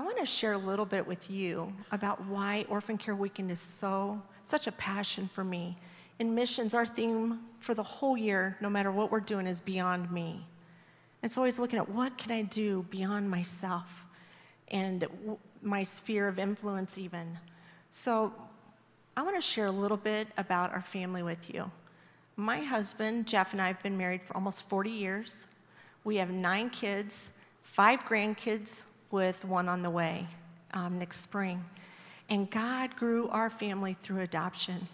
I want to share a little bit with you about why Orphan Care Weekend is so such a passion for me. In missions, our theme for the whole year, no matter what we're doing, is beyond me. It's always looking at what can I do beyond myself and my sphere of influence, even. So, I want to share a little bit about our family with you. My husband, Jeff, and I have been married for almost 40 years. We have nine kids, five grandkids, with one on the way um, next spring. And God grew our family through adoption.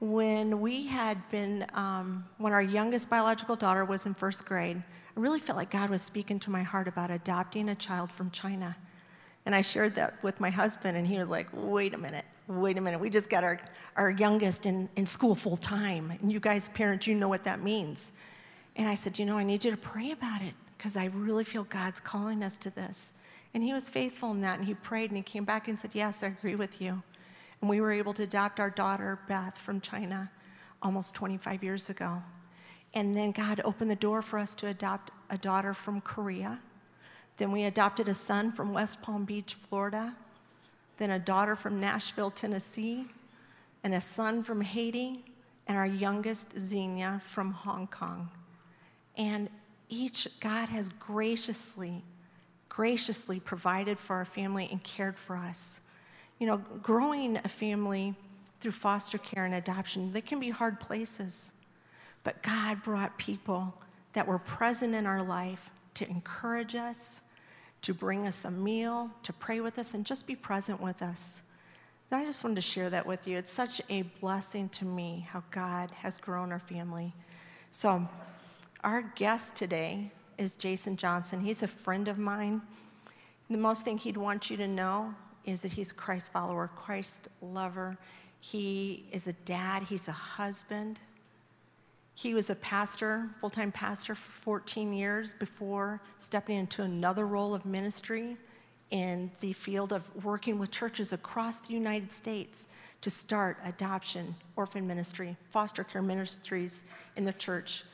When we had been, um, when our youngest biological daughter was in first grade, I really felt like God was speaking to my heart about adopting a child from China. And I shared that with my husband, and he was like, wait a minute, wait a minute. We just got our, our youngest in, in school full time. And you guys, parents, you know what that means. And I said, you know, I need you to pray about it because I really feel God's calling us to this. And he was faithful in that, and he prayed, and he came back and said, Yes, I agree with you. And we were able to adopt our daughter, Beth, from China almost 25 years ago. And then God opened the door for us to adopt a daughter from Korea. Then we adopted a son from West Palm Beach, Florida. Then a daughter from Nashville, Tennessee. And a son from Haiti. And our youngest, Xenia, from Hong Kong. And each, God has graciously graciously provided for our family and cared for us. You know, growing a family through foster care and adoption, they can be hard places. But God brought people that were present in our life to encourage us, to bring us a meal, to pray with us, and just be present with us. And I just wanted to share that with you. It's such a blessing to me how God has grown our family. So, our guest today is Jason Johnson. He's a friend of mine. The most thing he'd want you to know is that he's a Christ follower, Christ lover. He is a dad, he's a husband. He was a pastor, full time pastor for 14 years before stepping into another role of ministry in the field of working with churches across the United States to start adoption, orphan ministry, foster care ministries in the church.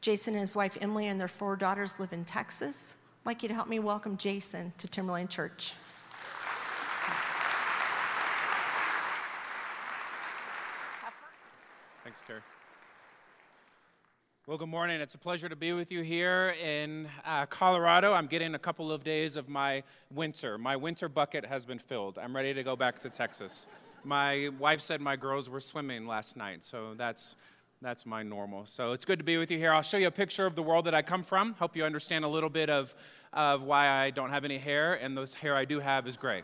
Jason and his wife Emily and their four daughters live in Texas. I'd like you to help me welcome Jason to Timberline Church. Thanks, Carrie. Well, good morning. It's a pleasure to be with you here in uh, Colorado. I'm getting a couple of days of my winter. My winter bucket has been filled. I'm ready to go back to Texas. My wife said my girls were swimming last night, so that's that's my normal. So it's good to be with you here. I'll show you a picture of the world that I come from, Hope you understand a little bit of, of why I don't have any hair, and the hair I do have is gray.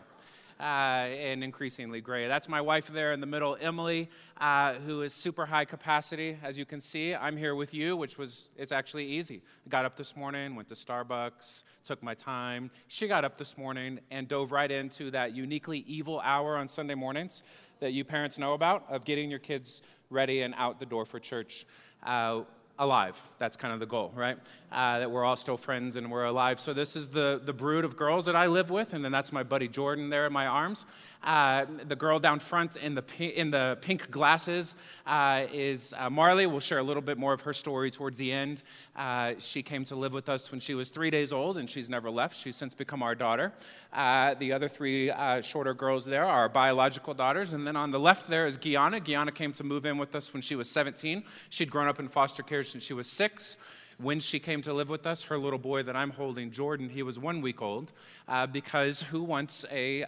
Uh, and increasingly gray. That's my wife there in the middle, Emily, uh, who is super high capacity. As you can see, I'm here with you, which was, it's actually easy. I got up this morning, went to Starbucks, took my time. She got up this morning and dove right into that uniquely evil hour on Sunday mornings that you parents know about of getting your kids ready and out the door for church. Uh, alive. That's kind of the goal, right? Uh, that we're all still friends and we're alive. So this is the, the brood of girls that I live with, and then that's my buddy Jordan there in my arms. Uh, the girl down front in the, in the pink glasses uh, is uh, Marley. We'll share a little bit more of her story towards the end. Uh, she came to live with us when she was three days old, and she's never left. She's since become our daughter. Uh, the other three shorter girls there are biological daughters. And then on the left there is Gianna. Gianna came to move in with us when she was 17. She'd grown up in foster care since she was six. When she came to live with us, her little boy that I'm holding, Jordan, he was one week old, uh, because who wants a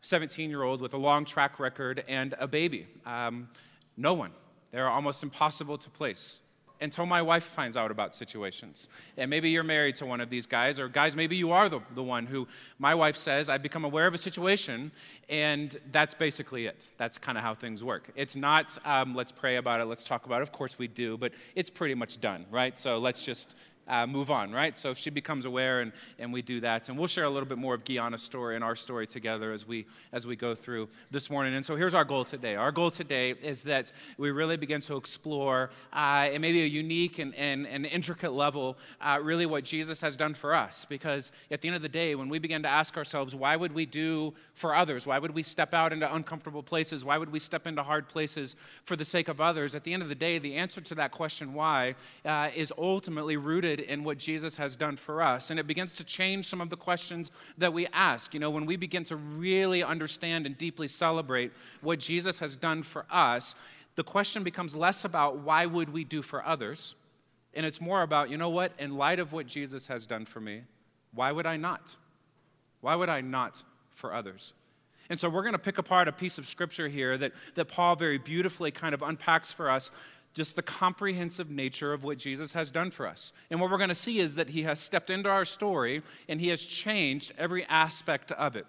17 uh, year old with a long track record and a baby? Um, no one. They're almost impossible to place until my wife finds out about situations. And maybe you're married to one of these guys, or guys, maybe you are the, the one who my wife says, I've become aware of a situation, and that's basically it. That's kind of how things work. It's not, um, let's pray about it, let's talk about it. Of course we do, but it's pretty much done, right? So let's just uh, move on, right? So she becomes aware, and, and we do that. And we'll share a little bit more of Gianna's story and our story together as we, as we go through this morning. And so here's our goal today. Our goal today is that we really begin to explore, uh, and maybe a unique and, and, and intricate level, uh, really what Jesus has done for us. Because at the end of the day, when we begin to ask ourselves, why would we do for others? Why would we step out into uncomfortable places? Why would we step into hard places for the sake of others? At the end of the day, the answer to that question, why, uh, is ultimately rooted rooted in what Jesus has done for us. And it begins to change some of the questions that we ask. You know, when we begin to really understand and deeply celebrate what Jesus has done for us, the question becomes less about why would we do for others, and it's more about, you know what, in light of what Jesus has done for me, why would I not? Why would I not for others? And so we're going to pick apart a piece of scripture here that, that Paul very beautifully kind of unpacks for us just the comprehensive nature of what Jesus has done for us. And what we're going to see is that he has stepped into our story and he has changed every aspect of it.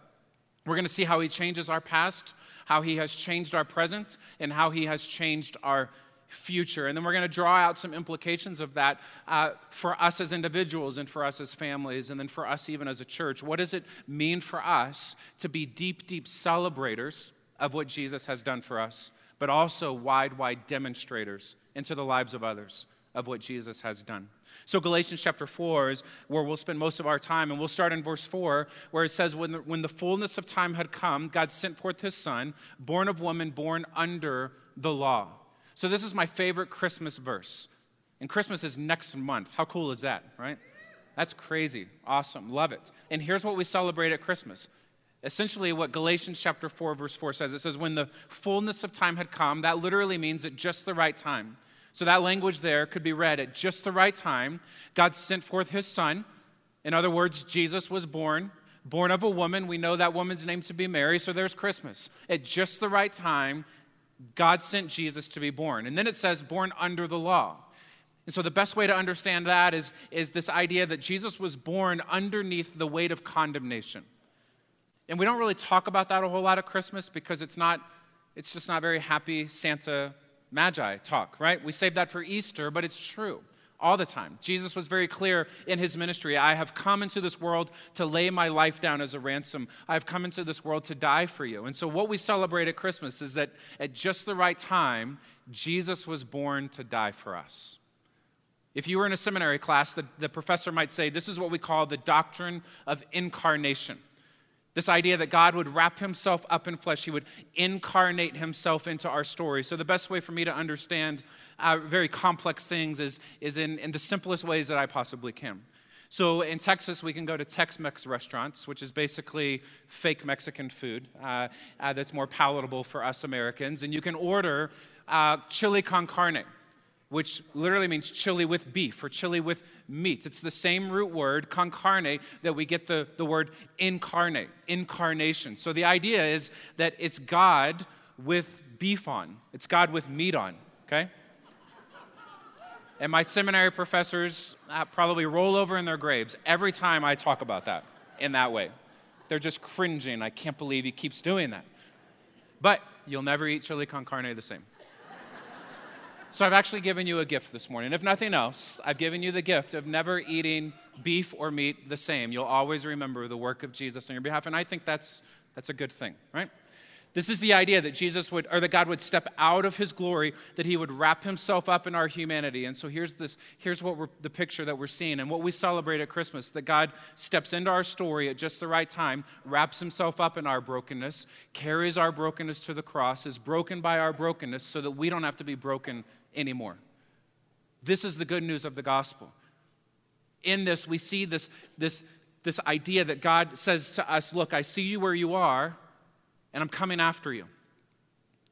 We're going to see how he changes our past, how he has changed our present, and how he has changed our future. And then we're going to draw out some implications of that uh, for us as individuals and for us as families, and then for us even as a church. What does it mean for us to be deep, deep celebrators of what Jesus has done for us, but also wide, wide demonstrators into the lives of others of what Jesus has done? So, Galatians chapter 4 is where we'll spend most of our time, and we'll start in verse 4, where it says, When the, when the fullness of time had come, God sent forth his son, born of woman, born under the law so, this is my favorite Christmas verse. And Christmas is next month. How cool is that, right? That's crazy. Awesome. Love it. And here's what we celebrate at Christmas. Essentially, what Galatians chapter 4, verse 4 says it says, When the fullness of time had come, that literally means at just the right time. So, that language there could be read at just the right time. God sent forth his son. In other words, Jesus was born, born of a woman. We know that woman's name to be Mary, so there's Christmas. At just the right time, God sent Jesus to be born. And then it says, born under the law. And so the best way to understand that is, is this idea that Jesus was born underneath the weight of condemnation. And we don't really talk about that a whole lot at Christmas because it's not, it's just not very happy Santa Magi talk, right? We save that for Easter, but it's true all the time. Jesus was very clear in his ministry I have come into this world to lay my life down as a ransom. I have come into this world to die for you. And so, what we celebrate at Christmas is that at just the right time, Jesus was born to die for us. If you were in a seminary class, the, the professor might say, This is what we call the doctrine of incarnation. This idea that God would wrap himself up in flesh, he would incarnate himself into our story. So, the best way for me to understand uh, very complex things is, is in, in the simplest ways that I possibly can. So, in Texas, we can go to Tex Mex restaurants, which is basically fake Mexican food uh, uh, that's more palatable for us Americans. And you can order uh, chili con carne which literally means chili with beef or chili with meat. It's the same root word, con carne, that we get the, the word incarnate, incarnation. So the idea is that it's God with beef on, it's God with meat on, okay? And my seminary professors uh, probably roll over in their graves every time I talk about that in that way. They're just cringing. I can't believe he keeps doing that. But you'll never eat chili con carne the same. So I've actually given you a gift this morning. If nothing else, I've given you the gift of never eating beef or meat the same. You'll always remember the work of Jesus on your behalf, and I think that's that's a good thing, right? This is the idea that Jesus would, or that God would step out of his glory, that he would wrap himself up in our humanity. And so here's this, here's what we're, the picture that we're seeing and what we celebrate at Christmas that God steps into our story at just the right time, wraps himself up in our brokenness, carries our brokenness to the cross, is broken by our brokenness so that we don't have to be broken anymore. This is the good news of the gospel. In this, we see this, this, this idea that God says to us, Look, I see you where you are and I'm coming after you.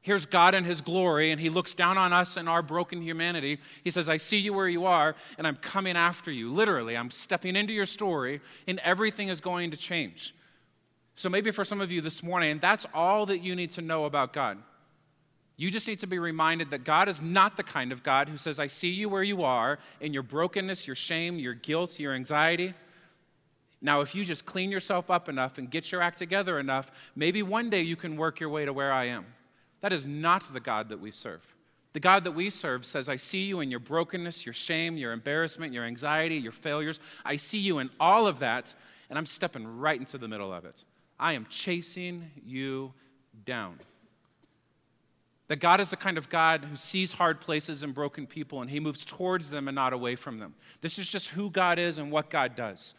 Here's God in His glory, and He looks down on us and our broken humanity. He says, I see you where you are, and I'm coming after you. Literally, I'm stepping into your story, and everything is going to change. So, maybe for some of you this morning, that's all that you need to know about God. You just need to be reminded that God is not the kind of God who says, I see you where you are in your brokenness, your shame, your guilt, your anxiety. Now, if you just clean yourself up enough and get your act together enough, maybe one day you can work your way to where I am. That is not the God that we serve. The God that we serve says, I see you in your brokenness, your shame, your embarrassment, your anxiety, your failures. I see you in all of that, and I'm stepping right into the middle of it. I am chasing you down. That God is the kind of God who sees hard places and broken people, and He moves towards them and not away from them. This is just who God is and what God does.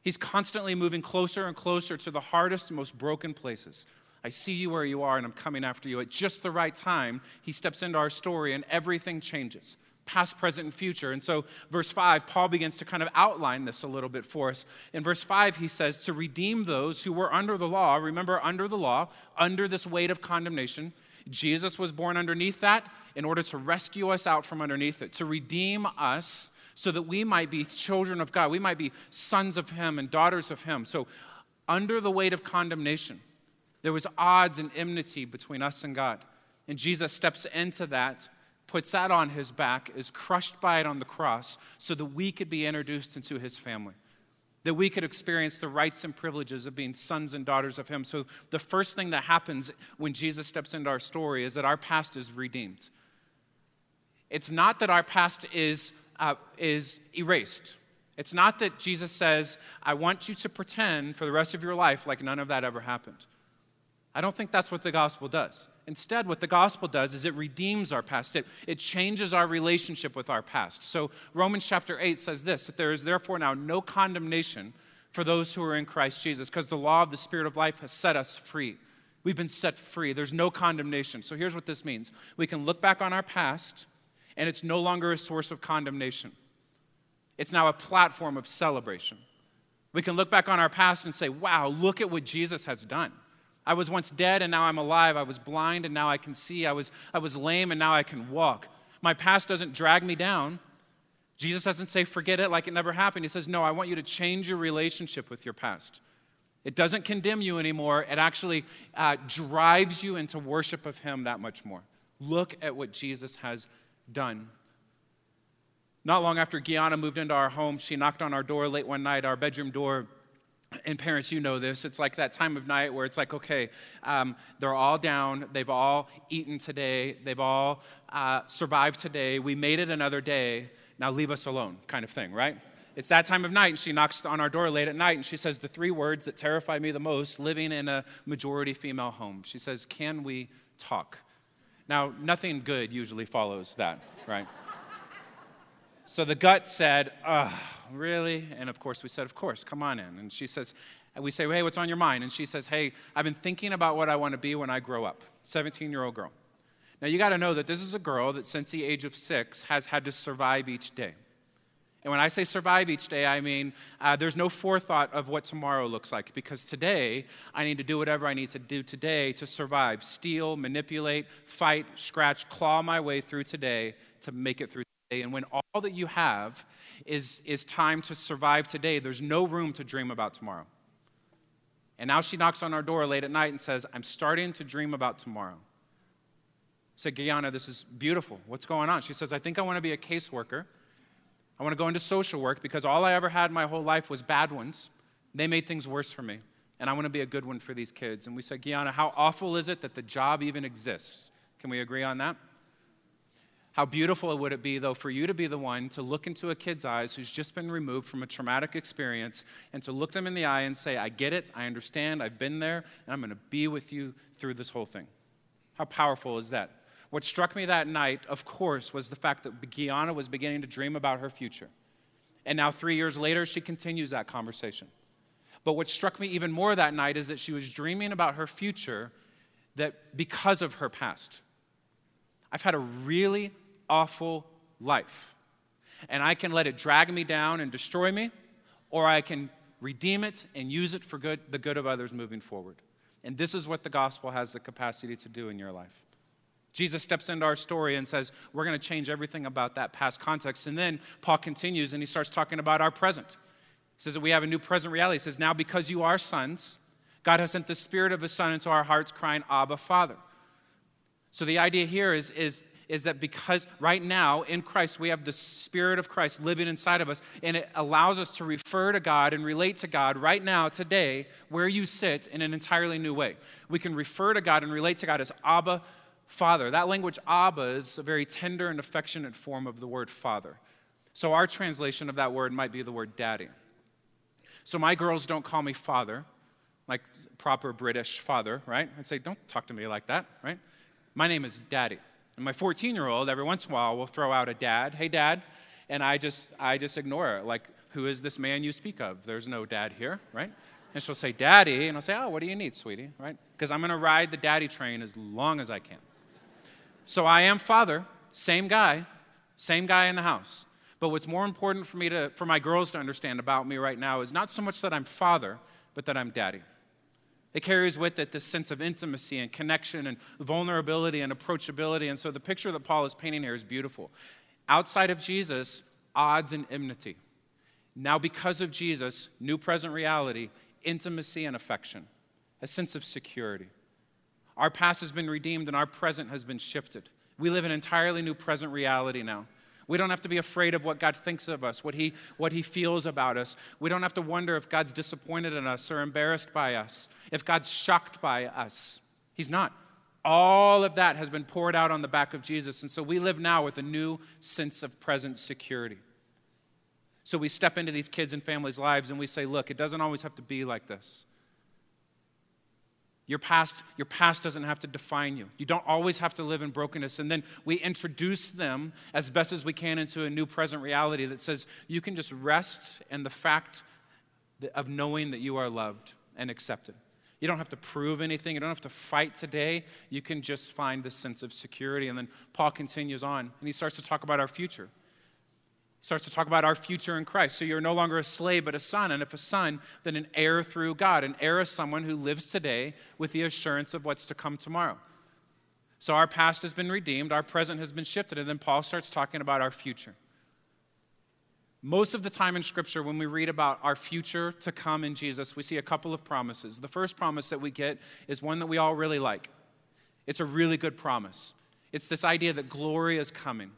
He's constantly moving closer and closer to the hardest and most broken places. I see you where you are, and I'm coming after you. At just the right time, he steps into our story, and everything changes. past, present, and future. And so, verse 5, Paul begins to kind of outline this a little bit for us. In verse 5, he says, To redeem those who were under the law, remember, under the law, under this weight of condemnation. Jesus was born underneath that in order to rescue us out from underneath it, to redeem us so that we might be children of God. We might be sons of Him and daughters of Him. So, under the weight of condemnation, there was odds and enmity between us and God. And Jesus steps into that puts that on his back, is crushed by it on the cross, so that we could be introduced into his family, that we could experience the rights and privileges of being sons and daughters of him. So, the first thing that happens when Jesus steps into our story is that our past is redeemed. It's not that our past is, uh, is erased. It's not that Jesus says, I want you to pretend for the rest of your life like none of that ever happened. I don't think that's what the gospel does. Instead, what the gospel does is it redeems our past, it, it changes our relationship with our past. So, Romans chapter 8 says this that there is therefore now no condemnation for those who are in Christ Jesus, because the law of the Spirit of life has set us free. We've been set free. There's no condemnation. So, here's what this means we can look back on our past, and it's no longer a source of condemnation, it's now a platform of celebration. We can look back on our past and say, wow, look at what Jesus has done. I was once dead and now I'm alive. I was blind and now I can see. I was, I was lame and now I can walk. My past doesn't drag me down. Jesus doesn't say, forget it like it never happened. He says, no, I want you to change your relationship with your past. It doesn't condemn you anymore, it actually uh, drives you into worship of Him that much more. Look at what Jesus has done. Not long after Gianna moved into our home, she knocked on our door late one night, our bedroom door and parents, you know this. It's like that time of night where it's like, okay, um, they're all down. They've all eaten today. They've all uh, survived today. We made it another day. Now leave us alone, kind of thing, right? It's that time of night, and she knocks on our door late at night, and she says the three words that terrify me the most living in a majority female home. She says, Can we talk? Now, nothing good usually follows that, right? So the gut said, Ugh really? And of course, we said, Of course, come on in. And she says, and we say, Hey, what's on your mind? And she says, Hey, I've been thinking about what I want to be when I grow up. 17 year old girl. Now, you got to know that this is a girl that since the age of six has had to survive each day. And when I say survive each day, I mean uh, there's no forethought of what tomorrow looks like because today I need to do whatever I need to do today to survive steal, manipulate, fight, scratch, claw my way through today to make it through. And when all that you have is, is time to survive today. There's no room to dream about tomorrow. And now she knocks on our door late at night and says, I'm starting to dream about tomorrow. I said, Gianna, this is beautiful. What's going on? She says, I think I want to be a caseworker. I want to go into social work because all I ever had my whole life was bad ones. They made things worse for me. And I want to be a good one for these kids. And we said, Gianna, how awful is it that the job even exists? Can we agree on that? How beautiful would it be, though, for you to be the one to look into a kid's eyes who's just been removed from a traumatic experience and to look them in the eye and say, I get it, I understand, I've been there, and I'm going to be with you through this whole thing? How powerful is that? What struck me that night, of course, was the fact that Gianna was beginning to dream about her future. And now, three years later, she continues that conversation. But what struck me even more that night is that she was dreaming about her future that because of her past. I've had a really awful life. And I can let it drag me down and destroy me, or I can redeem it and use it for good, the good of others moving forward. And this is what the gospel has the capacity to do in your life. Jesus steps into our story and says, We're going to change everything about that past context. And then Paul continues and he starts talking about our present. He says that we have a new present reality. He says, Now because you are sons, God has sent the Spirit of His Son into our hearts, crying, Abba, Father. So the idea here is, is is that because right now in Christ we have the Spirit of Christ living inside of us, and it allows us to refer to God and relate to God right now, today, where you sit in an entirely new way. We can refer to God and relate to God as Abba, Father. That language, Abba, is a very tender and affectionate form of the word Father. So our translation of that word might be the word daddy. So my girls don't call me father, like proper British father, right? I'd say, don't talk to me like that, right? My name is daddy. And my 14 year old, every once in a while, will throw out a dad, hey, dad. And I just, I just ignore it. Like, who is this man you speak of? There's no dad here, right? And she'll say, Daddy. And I'll say, Oh, what do you need, sweetie? Right? Because I'm going to ride the daddy train as long as I can. So I am father, same guy, Same guy in the house. But what's more important for me to, for my girls to understand about me right now is not so much that I'm father, but that I'm daddy. It carries with it this sense of intimacy and connection and vulnerability and approachability. And so the picture that Paul is painting here is beautiful. Outside of Jesus, odds and enmity. Now, because of Jesus, new present reality, intimacy and affection, a sense of security. Our past has been redeemed and our present has been shifted. We live an entirely new present reality now. We don't have to be afraid of what God thinks of us, what he, what he feels about us. We don't have to wonder if God's disappointed in us or embarrassed by us, if God's shocked by us. He's not. All of that has been poured out on the back of Jesus. And so we live now with a new sense of present security. So we step into these kids and families' lives and we say, look, it doesn't always have to be like this. Your past, your past doesn't have to define you. You don't always have to live in brokenness. And then we introduce them as best as we can into a new present reality that says you can just rest in the fact of knowing that you are loved and accepted. You don't have to prove anything. You don't have to fight today. You can just find this sense of security. And then Paul continues on and he starts to talk about our future starts to talk about our future in Christ. So you're no longer a slave, but a son. And if a son, then an heir through God. An heir is someone who lives today with the assurance of what's to come tomorrow. So our past has been redeemed, our present has been shifted. And then Paul starts talking about our future. Most of the time in Scripture, when we read about our future to come in Jesus, we see a couple of promises. The first promise that we get is one that we all really like. It's a really good promise. It's this idea that glory is coming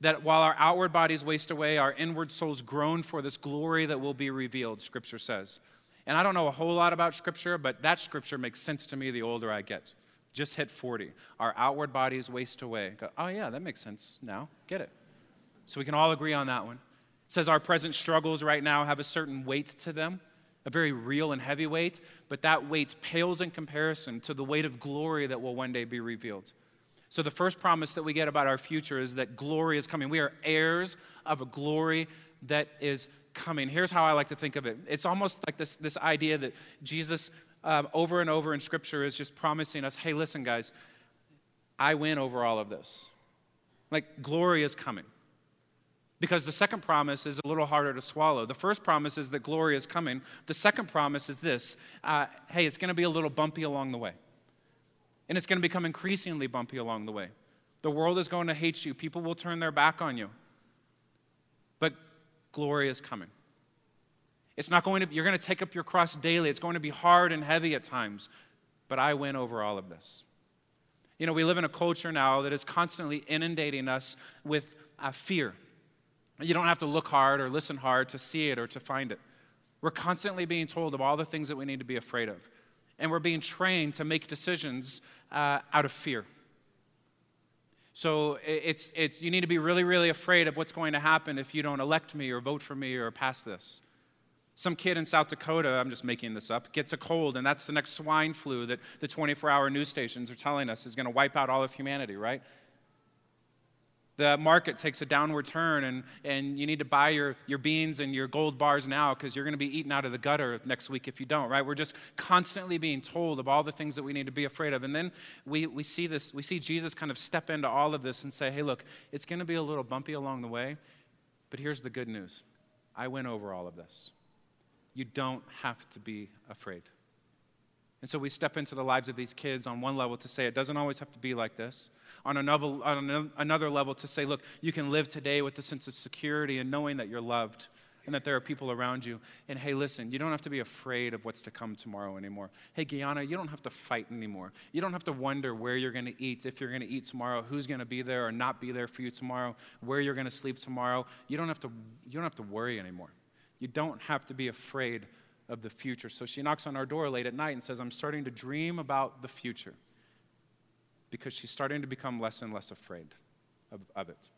that while our outward bodies waste away, our inward souls groan for this glory that will be revealed, Scripture says. And I don't know a whole lot about Scripture, but that Scripture makes sense to me the older I get. Just hit 40. Our outward bodies waste away. Go, oh, yeah, that makes sense now. Get it. So we can all agree on that one. It says our present struggles right now have a certain weight to them, a very real and heavy weight, but that weight pales in comparison to the weight of glory that will one day be revealed. So, the first promise that we get about our future is that glory is coming. We are heirs of a glory that is coming. Here's how I like to think of it it's almost like this, this idea that Jesus, um, over and over in Scripture, is just promising us hey, listen, guys, I win over all of this. Like, glory is coming. Because the second promise is a little harder to swallow. The first promise is that glory is coming. The second promise is this uh, hey, it's going to be a little bumpy along the way. And it's going to become increasingly bumpy along the way. The world is going to hate you, people will turn their back on you. But glory is coming. It's not going to, you're going to take up your cross daily. It's going to be hard and heavy at times, but I win over all of this. You know, we live in a culture now that is constantly inundating us with uh, fear. You don't have to look hard or listen hard to see it or to find it. We're constantly being told of all the things that we need to be afraid of. And we're being trained to make decisions uh, out of fear. So it's, it's, you need to be really, really afraid of what's going to happen if you don't elect me or vote for me or pass this. Some kid in South Dakota, I'm just making this up, gets a cold, and that's the next swine flu that the 24 hour news stations are telling us is going to wipe out all of humanity, right? The market takes a downward turn and, and you need to buy your, your beans and your gold bars now because you're going to be eaten out of the gutter next week if you don't right? We're just constantly being told of all the things that we need to be afraid of. And then we, we see this we see jesus kind of step into all of this and say hey look it's going to be a little bumpy along the way but here's the good news. I went over all of this. You don't have to be afraid and so we step into the lives of these kids on one level to say it doesn't always have to be like this on another, on another level to say, look, you can live today with a sense of security and knowing that you're loved and that there are people around you. And hey, listen, you don't have to be afraid of what's to come tomorrow anymore. Hey, Gianna, you don't have to fight anymore. You don't have to wonder where you're going to eat, if you're going to eat tomorrow, who's going to be there or not be there for you tomorrow, where you're going to sleep tomorrow. You don't have to, you don't have to worry anymore. You don't have to be afraid of the future. So she knocks on our door late at night and says, I'm starting to dream about the future because she's starting to become less and less afraid of, of it.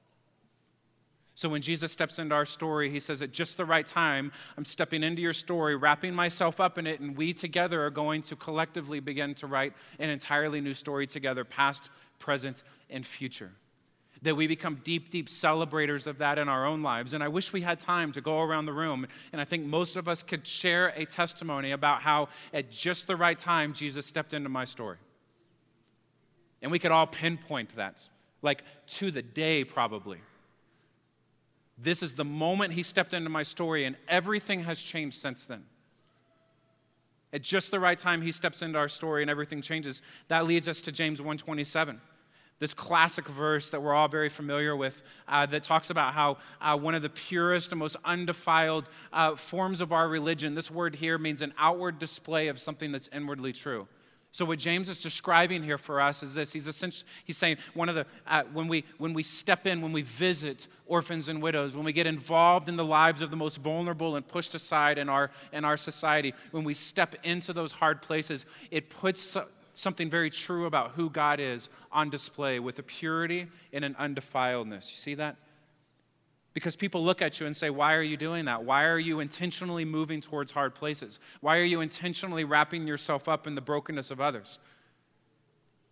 So when Jesus steps into our story, he says, At just the right time, I'm stepping into your story, wrapping myself up in it, and we together are going to collectively begin to write an entirely new story together, past, present, and future. That we become deep, deep celebrators of that in our own lives. And I wish we had time to go around the room, and I think most of us could share a testimony about how, at just the right time, Jesus stepped into my story. And we could all pinpoint that, like to the day probably. This is the moment he stepped into my story, and everything has changed since then. At just the right time, he steps into our story and everything changes. That leads us to James 127 this classic verse that we're all very familiar with uh, that talks about how uh, one of the purest and most undefiled uh, forms of our religion, this word here means an outward display of something that's inwardly true. So what James is describing here for us is this. He's essentially he's saying one of the uh, when we when we step in, when we visit orphans and widows, when we get involved in the lives of the most vulnerable and pushed aside in our in our society, when we step into those hard places, it puts something very true about who God is on display with a purity and an undefiledness. You see that? Because people look at you and say, Why are you doing that? Why are you intentionally moving towards hard places? Why are you intentionally wrapping yourself up in the brokenness of others?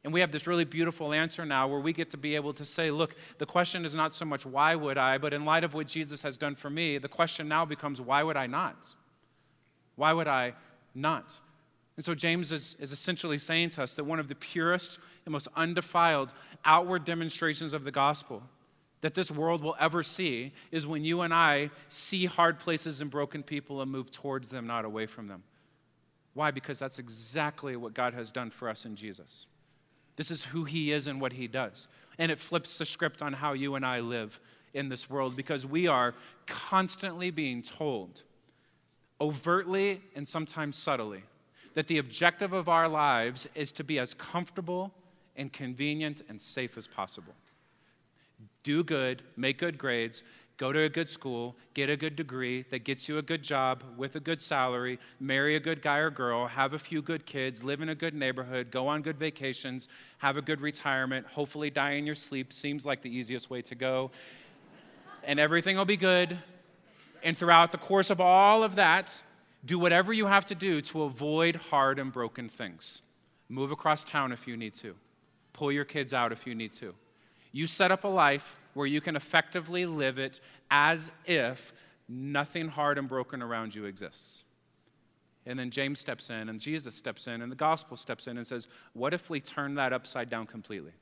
And we have this really beautiful answer now where we get to be able to say, Look, the question is not so much why would I, but in light of what Jesus has done for me, the question now becomes why would I not? Why would I not? And so James is, is essentially saying to us that one of the purest and most undefiled outward demonstrations of the gospel that this world will ever see is when you and I see hard places and broken people and move towards them, not away from them. Why? Because that's exactly what God has done for us in Jesus. This is who He is and what He does. And it flips the script on how you and I live in this world because we are constantly being told, overtly and sometimes subtly, that the objective of our lives is to be as comfortable and convenient and safe as possible do good, make good grades, go to a good school, get a good degree that gets you a good job with a good salary, marry a good guy or girl, have a few good kids, live in a good neighborhood, go on good vacations, have a good retirement, hopefully die in your sleep seems like the easiest way to go. And everything will be good. And throughout the course of all of that, do whatever you have to do to avoid hard and broken things. Move across town if you need to. Pull your kids out if you need to. You set up a life where you can effectively live it as if nothing hard and broken around you exists. And then James steps in, and Jesus steps in, and the gospel steps in and says, What if we turn that upside down completely?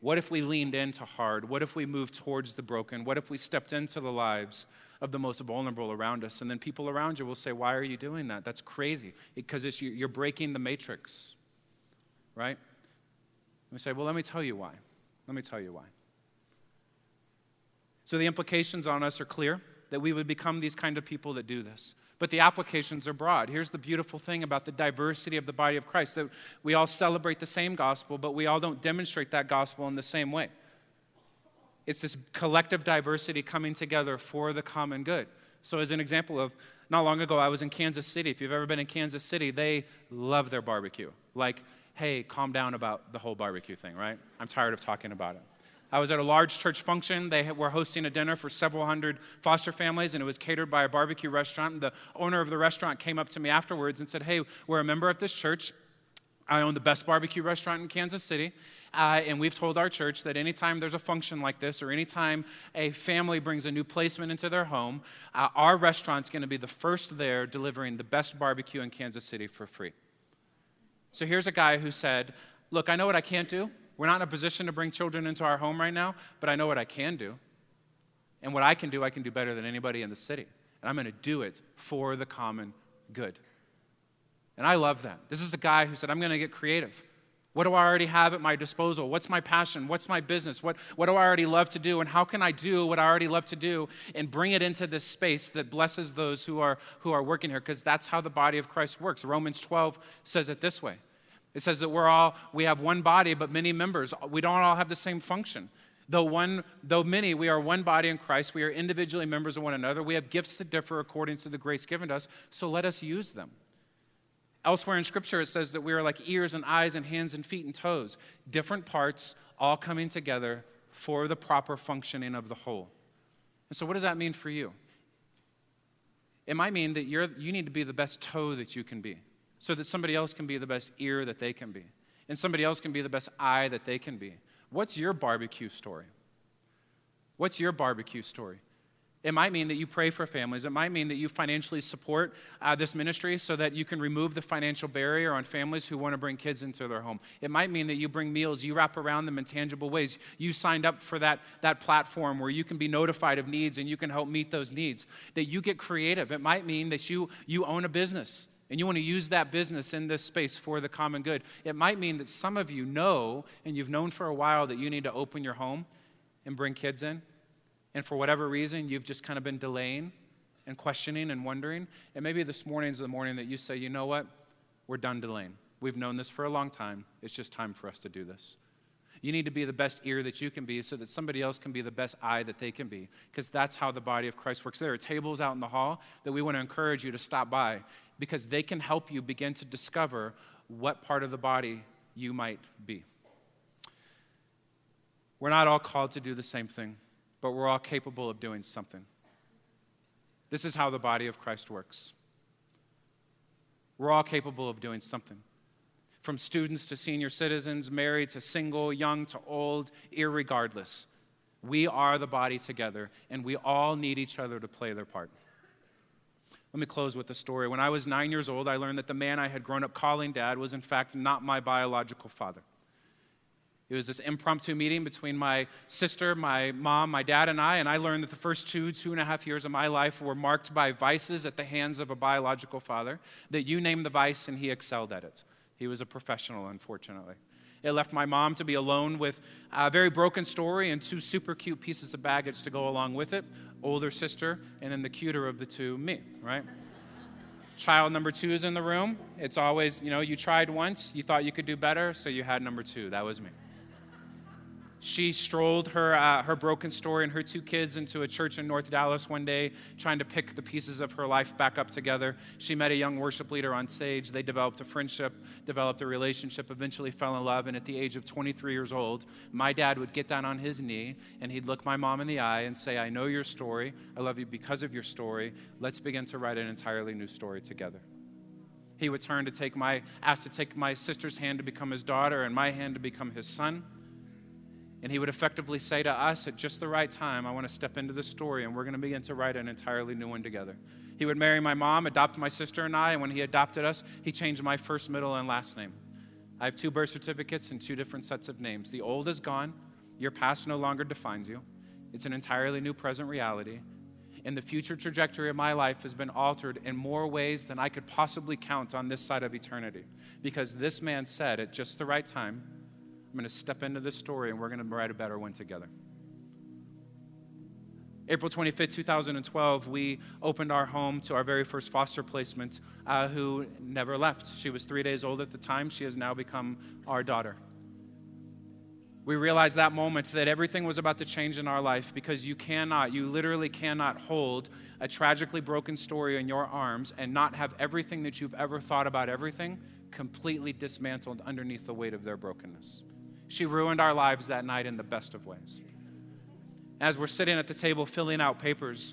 What if we leaned into hard? What if we moved towards the broken? What if we stepped into the lives of the most vulnerable around us? And then people around you will say, Why are you doing that? That's crazy. Because you're breaking the matrix, right? We say, Well, let me tell you why. Let me tell you why. So the implications on us are clear that we would become these kind of people that do this. But the applications are broad. Here's the beautiful thing about the diversity of the body of Christ that we all celebrate the same gospel, but we all don't demonstrate that gospel in the same way. It's this collective diversity coming together for the common good. So, as an example of not long ago, I was in Kansas City. If you've ever been in Kansas City, they love their barbecue. Like, hey, calm down about the whole barbecue thing, right? I'm tired of talking about it. I was at a large church function. They were hosting a dinner for several hundred foster families, and it was catered by a barbecue restaurant. And the owner of the restaurant came up to me afterwards and said, Hey, we're a member of this church. I own the best barbecue restaurant in Kansas City. Uh, and we've told our church that anytime there's a function like this, or anytime a family brings a new placement into their home, uh, our restaurant's going to be the first there delivering the best barbecue in Kansas City for free. So here's a guy who said, Look, I know what I can't do. We're not in a position to bring children into our home right now, but I know what I can do. And what I can do, I can do better than anybody in the city. And I'm going to do it for the common good. And I love that. This is a guy who said, I'm going to get creative. What do I already have at my disposal? What's my passion? What's my business? What, what do I already love to do? And how can I do what I already love to do and bring it into this space that blesses those who are, who are working here? Because that's how the body of Christ works. Romans 12 says it this way it says that we're all, we have one body, but many members. We don't all have the same function. Though, one, though many, we are one body in Christ. We are individually members of one another. We have gifts that differ according to the grace given to us, so let us use them. Elsewhere in Scripture, it says that we are like ears and eyes and hands and feet and toes, different parts all coming together for the proper functioning of the whole. And so, what does that mean for you? It might mean that you're, you need to be the best toe that you can be, so that somebody else can be the best ear that they can be, and somebody else can be the best eye that they can be. What's your barbecue story? What's your barbecue story? It might mean that you pray for families. It might mean that you financially support uh, this ministry so that you can remove the financial barrier on families who want to bring kids into their home. It might mean that you bring meals, you wrap around them in tangible ways. You signed up for that, that platform where you can be notified of needs and you can help meet those needs. That you get creative. It might mean that you, you own a business and you want to use that business in this space for the common good. It might mean that some of you know, and you've known for a while, that you need to open your home and bring kids in and for whatever reason you've just kind of been delaying and questioning and wondering, and maybe this morning's the morning that you say, you know what, we're done delaying. We've known this for a long time. It's just time for us to do this. You need to be the best ear that you can be so that somebody else can be the best eye that they can be, because that's how the body of Christ works. There are tables out in the hall that we want to encourage you to stop by because they can help you begin to discover what part of the body you might be. We're not all called to do the same thing but we're all capable of doing something. This is how the body of Christ works. We're all capable of doing something. From students to senior citizens, married to single, young to old, irregardless. We are the body together, and we all need each other to play their part. Let me close with a story. When I was nine years old, I learned that the man I had grown up calling dad was, in fact, not my biological father. It was this impromptu meeting between my sister, my mom, my dad, and I, and I learned that the first two, two and a half years of my life were marked by vices at the hands of a biological father, that you name the vice and he excelled at it. He was a professional, unfortunately. It left my mom to be alone with a very broken story and two super cute pieces of baggage to go along with it older sister, and then the cuter of the two, me, right? Child number two is in the room. It's always, you know, you tried once, you thought you could do better, so you had number two. That was me. She strolled her, uh, her broken story and her two kids into a church in North Dallas one day, trying to pick the pieces of her life back up together. She met a young worship leader on stage. They developed a friendship, developed a relationship, eventually fell in love. And at the age of 23 years old, my dad would get down on his knee and he'd look my mom in the eye and say, I know your story. I love you because of your story. Let's begin to write an entirely new story together he would turn to take my ask to take my sister's hand to become his daughter and my hand to become his son and he would effectively say to us at just the right time, I want to step into the story and we're going to begin to write an entirely new one together. He would marry my mom, adopt my sister and I, and when he adopted us, he changed my first, middle, and last name. I have two birth certificates and two different sets of names. The old is gone, your past no longer defines you. It's an entirely new present reality. And the future trajectory of my life has been altered in more ways than I could possibly count on this side of eternity. Because this man said at just the right time, I'm going to step into this story and we're going to write a better one together. April 25th, 2012, we opened our home to our very first foster placement uh, who never left. She was three days old at the time. She has now become our daughter. We realized that moment that everything was about to change in our life because you cannot, you literally cannot hold a tragically broken story in your arms and not have everything that you've ever thought about everything completely dismantled underneath the weight of their brokenness. She ruined our lives that night in the best of ways. As we're sitting at the table filling out papers,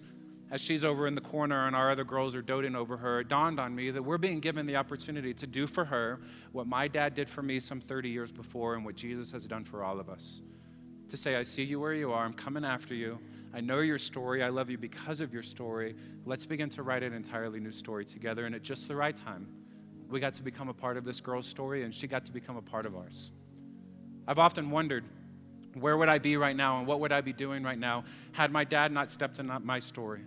as she's over in the corner and our other girls are doting over her, it dawned on me that we're being given the opportunity to do for her what my dad did for me some 30 years before and what Jesus has done for all of us. To say, I see you where you are, I'm coming after you. I know your story, I love you because of your story. Let's begin to write an entirely new story together. And at just the right time, we got to become a part of this girl's story, and she got to become a part of ours. I've often wondered where would I be right now and what would I be doing right now had my dad not stepped in my story.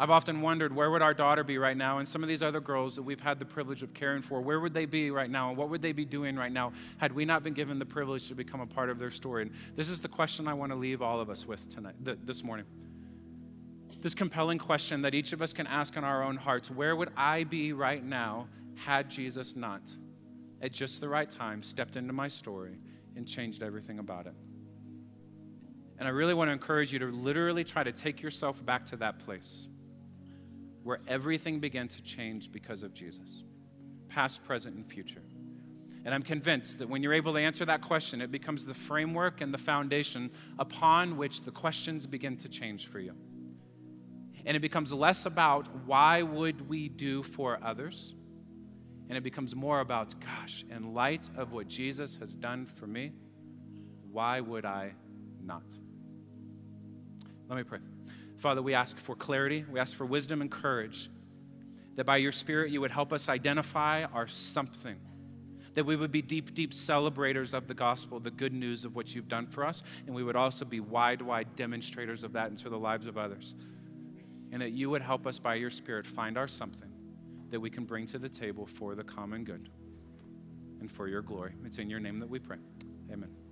I've often wondered where would our daughter be right now and some of these other girls that we've had the privilege of caring for, where would they be right now and what would they be doing right now had we not been given the privilege to become a part of their story? And this is the question I want to leave all of us with tonight, th- this morning. This compelling question that each of us can ask in our own hearts where would I be right now had Jesus not, at just the right time, stepped into my story and changed everything about it. And I really want to encourage you to literally try to take yourself back to that place where everything began to change because of Jesus, past, present, and future. And I'm convinced that when you're able to answer that question, it becomes the framework and the foundation upon which the questions begin to change for you. And it becomes less about why would we do for others and it becomes more about, gosh, in light of what Jesus has done for me, why would I not? Let me pray. Father, we ask for clarity, we ask for wisdom and courage, that by your Spirit you would help us identify our something, that we would be deep, deep celebrators of the gospel, the good news of what you've done for us, and we would also be wide, wide demonstrators of that into the lives of others. And that you would help us by your Spirit find our something that we can bring to the table for the common good and for your glory. It's in your name that we pray. Amen.